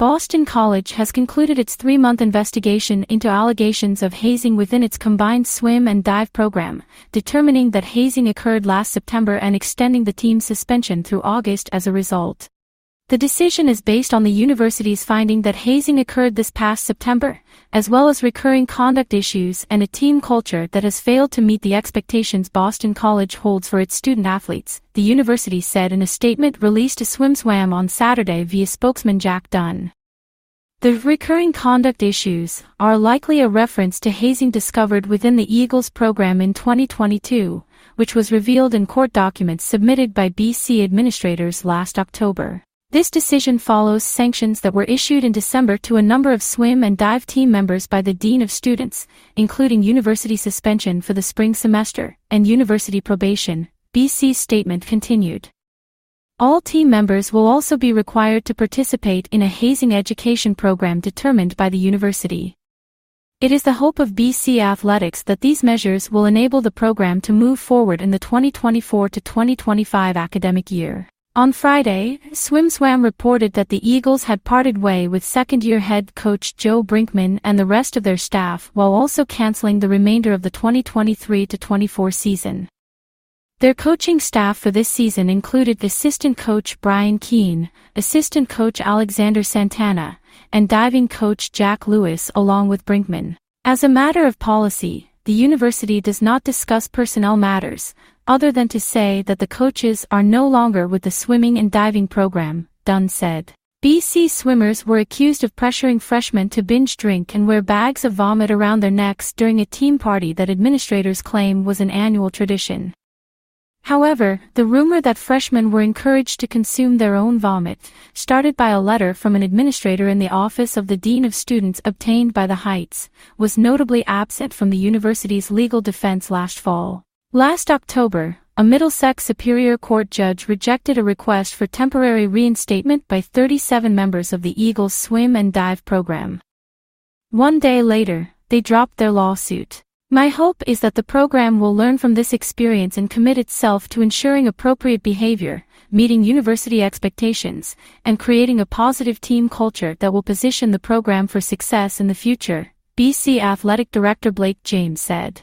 Boston College has concluded its three-month investigation into allegations of hazing within its combined swim and dive program, determining that hazing occurred last September and extending the team's suspension through August as a result. The decision is based on the university's finding that hazing occurred this past September, as well as recurring conduct issues and a team culture that has failed to meet the expectations Boston College holds for its student athletes, the university said in a statement released to SwimSwam on Saturday via spokesman Jack Dunn. The recurring conduct issues are likely a reference to hazing discovered within the Eagles program in 2022, which was revealed in court documents submitted by BC administrators last October. This decision follows sanctions that were issued in December to a number of swim and dive team members by the Dean of Students, including university suspension for the spring semester and university probation, BC's statement continued. All team members will also be required to participate in a hazing education program determined by the university. It is the hope of BC Athletics that these measures will enable the program to move forward in the 2024 to 2025 academic year. On Friday, SwimSwam reported that the Eagles had parted way with second-year head coach Joe Brinkman and the rest of their staff while also canceling the remainder of the 2023-24 season. Their coaching staff for this season included assistant coach Brian Keane, assistant coach Alexander Santana, and diving coach Jack Lewis along with Brinkman. As a matter of policy, the university does not discuss personnel matters, other than to say that the coaches are no longer with the swimming and diving program, Dunn said. BC swimmers were accused of pressuring freshmen to binge drink and wear bags of vomit around their necks during a team party that administrators claim was an annual tradition. However, the rumor that freshmen were encouraged to consume their own vomit, started by a letter from an administrator in the office of the Dean of Students obtained by the Heights, was notably absent from the university's legal defense last fall. Last October, a Middlesex Superior Court judge rejected a request for temporary reinstatement by 37 members of the Eagles swim and dive program. One day later, they dropped their lawsuit. My hope is that the program will learn from this experience and commit itself to ensuring appropriate behavior, meeting university expectations, and creating a positive team culture that will position the program for success in the future, BC Athletic Director Blake James said.